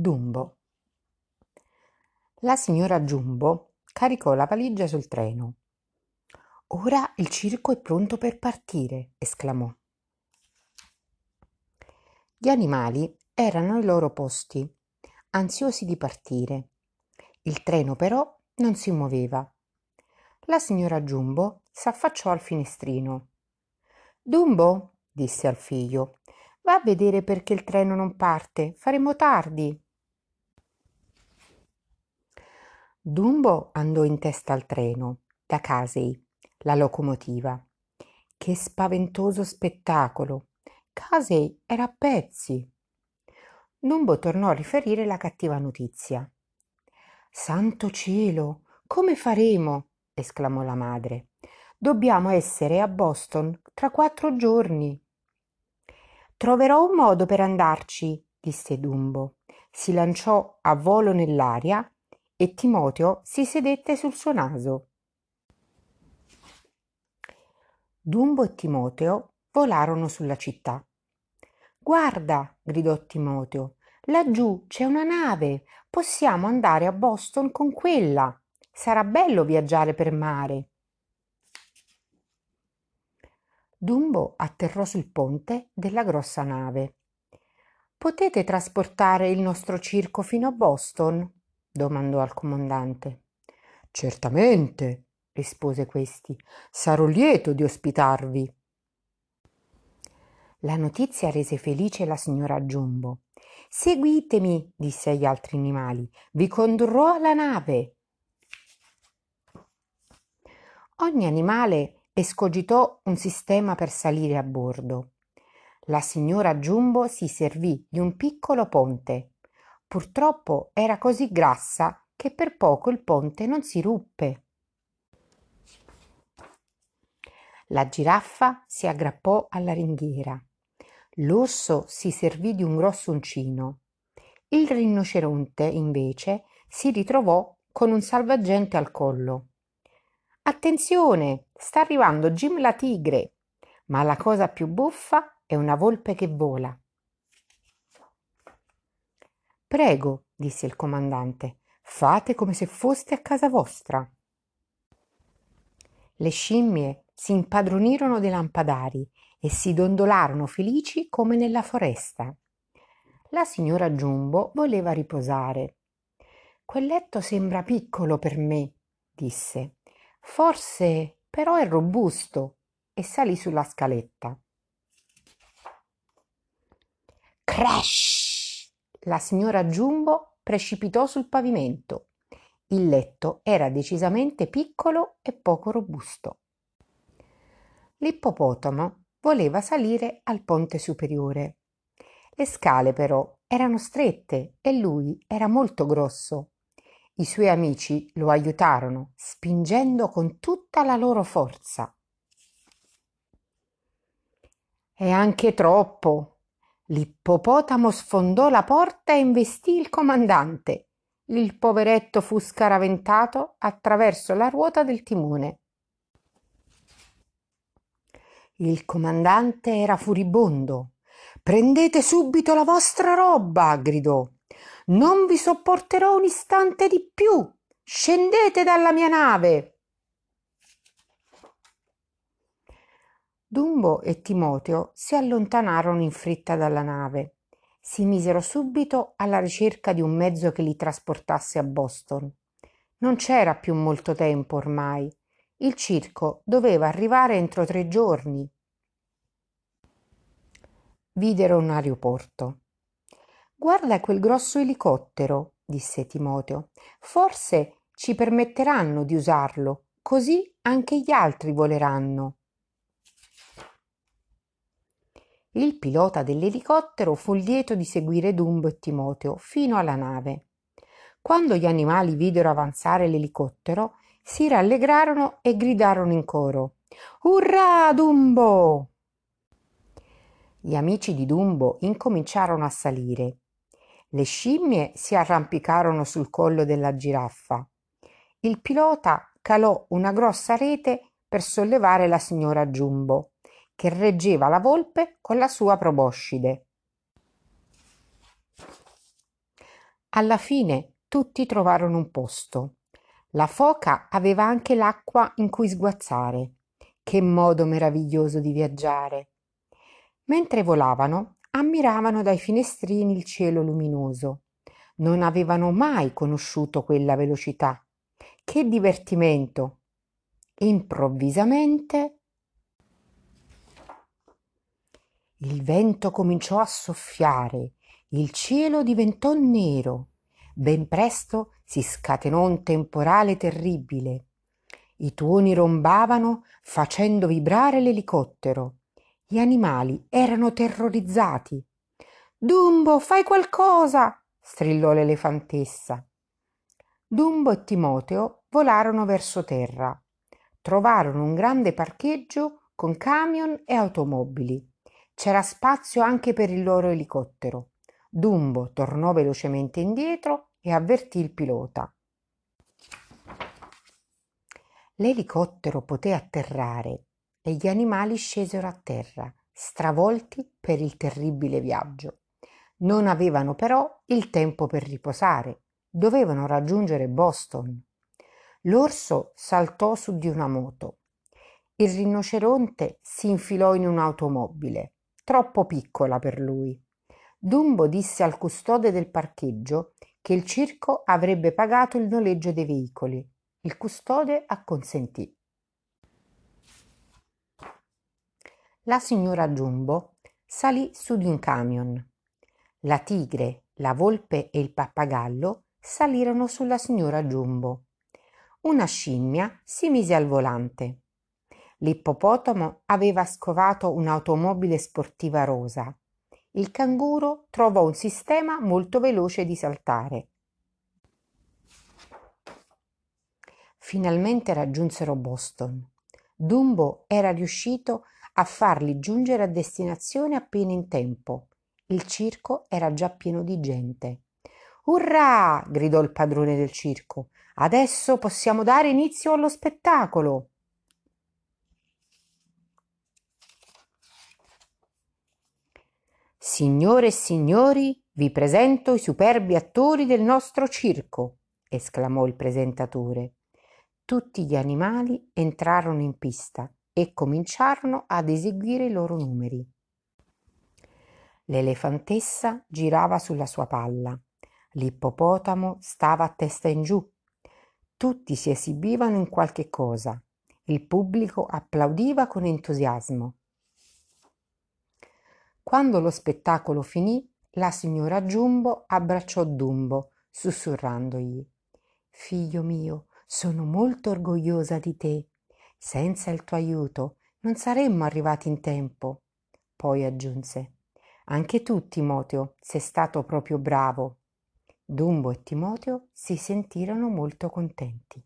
Dumbo. La signora Jumbo caricò la valigia sul treno. Ora il circo è pronto per partire, esclamò. Gli animali erano ai loro posti, ansiosi di partire. Il treno però non si muoveva. La signora Jumbo s'affacciò al finestrino. Dumbo, disse al figlio, va a vedere perché il treno non parte, faremo tardi. Dumbo andò in testa al treno, da Casey, la locomotiva. Che spaventoso spettacolo! Casey era a pezzi. Dumbo tornò a riferire la cattiva notizia. Santo cielo, come faremo? esclamò la madre. Dobbiamo essere a Boston tra quattro giorni. Troverò un modo per andarci, disse Dumbo. Si lanciò a volo nell'aria e Timoteo si sedette sul suo naso. Dumbo e Timoteo volarono sulla città. Guarda, gridò Timoteo, laggiù c'è una nave, possiamo andare a Boston con quella. Sarà bello viaggiare per mare. Dumbo atterrò sul ponte della grossa nave. Potete trasportare il nostro circo fino a Boston? Domandò al comandante. Certamente, rispose questi, sarò lieto di ospitarvi. La notizia rese felice la signora Giumbo. Seguitemi, disse agli altri animali, vi condurrò alla nave. Ogni animale escogitò un sistema per salire a bordo. La signora Giumbo si servì di un piccolo ponte Purtroppo era così grassa che per poco il ponte non si ruppe. La giraffa si aggrappò alla ringhiera. L'orso si servì di un grosso uncino. Il rinoceronte, invece, si ritrovò con un salvagente al collo. Attenzione, sta arrivando Jim la tigre, ma la cosa più buffa è una volpe che vola. Prego, disse il comandante, fate come se foste a casa vostra. Le scimmie si impadronirono dei lampadari e si dondolarono felici come nella foresta. La signora Giumbo voleva riposare. Quel letto sembra piccolo per me, disse. Forse però è robusto e salì sulla scaletta. Crash! La signora Giumbo precipitò sul pavimento. Il letto era decisamente piccolo e poco robusto. L'ippopotamo voleva salire al ponte superiore. Le scale però erano strette e lui era molto grosso. I suoi amici lo aiutarono, spingendo con tutta la loro forza. È anche troppo, L'ippopotamo sfondò la porta e investì il comandante. Il poveretto fu scaraventato attraverso la ruota del timone. Il comandante era furibondo. Prendete subito la vostra roba, gridò. Non vi sopporterò un istante di più. Scendete dalla mia nave. Dumbo e Timoteo si allontanarono in fretta dalla nave. Si misero subito alla ricerca di un mezzo che li trasportasse a Boston. Non c'era più molto tempo ormai. Il circo doveva arrivare entro tre giorni. Videro un aeroporto. Guarda quel grosso elicottero, disse Timoteo. Forse ci permetteranno di usarlo, così anche gli altri voleranno. Il pilota dell'elicottero fu lieto di seguire Dumbo e Timoteo fino alla nave. Quando gli animali videro avanzare l'elicottero, si rallegrarono e gridarono in coro Urrà, Dumbo! Gli amici di Dumbo incominciarono a salire. Le scimmie si arrampicarono sul collo della giraffa. Il pilota calò una grossa rete per sollevare la signora Giumbo che reggeva la volpe con la sua proboscide. Alla fine tutti trovarono un posto. La foca aveva anche l'acqua in cui sguazzare. Che modo meraviglioso di viaggiare! Mentre volavano, ammiravano dai finestrini il cielo luminoso. Non avevano mai conosciuto quella velocità. Che divertimento! Improvvisamente il vento cominciò a soffiare, il cielo diventò nero. Ben presto si scatenò un temporale terribile. I tuoni rombavano facendo vibrare l'elicottero. Gli animali erano terrorizzati. Dumbo, fai qualcosa! strillò l'elefantessa. Dumbo e Timoteo volarono verso terra. Trovarono un grande parcheggio con camion e automobili. C'era spazio anche per il loro elicottero. Dumbo tornò velocemente indietro e avvertì il pilota. L'elicottero poté atterrare e gli animali scesero a terra, stravolti per il terribile viaggio. Non avevano però il tempo per riposare, dovevano raggiungere Boston. L'orso saltò su di una moto. Il rinoceronte si infilò in un'automobile, troppo piccola per lui. Dumbo disse al custode del parcheggio che il circo avrebbe pagato il noleggio dei veicoli. Il custode acconsentì. La signora Jumbo salì su di un camion. La tigre, la volpe e il pappagallo salirono sulla signora Jumbo. Una scimmia si mise al volante. L'ippopotamo aveva scovato un'automobile sportiva rosa il canguro trovò un sistema molto veloce di saltare. Finalmente raggiunsero Boston. Dumbo era riuscito a farli giungere a destinazione appena in tempo. Il circo era già pieno di gente. Urrà! gridò il padrone del circo. Adesso possiamo dare inizio allo spettacolo. Signore e signori, vi presento i superbi attori del nostro circo, esclamò il presentatore. Tutti gli animali entrarono in pista e cominciarono ad eseguire i loro numeri. L'elefantessa girava sulla sua palla, l'ippopotamo stava a testa in giù. Tutti si esibivano in qualche cosa. Il pubblico applaudiva con entusiasmo. Quando lo spettacolo finì, la signora Giumbo abbracciò Dumbo, sussurrandogli Figlio mio, sono molto orgogliosa di te. Senza il tuo aiuto non saremmo arrivati in tempo. Poi aggiunse Anche tu, Timoteo, sei stato proprio bravo. Dumbo e Timoteo si sentirono molto contenti.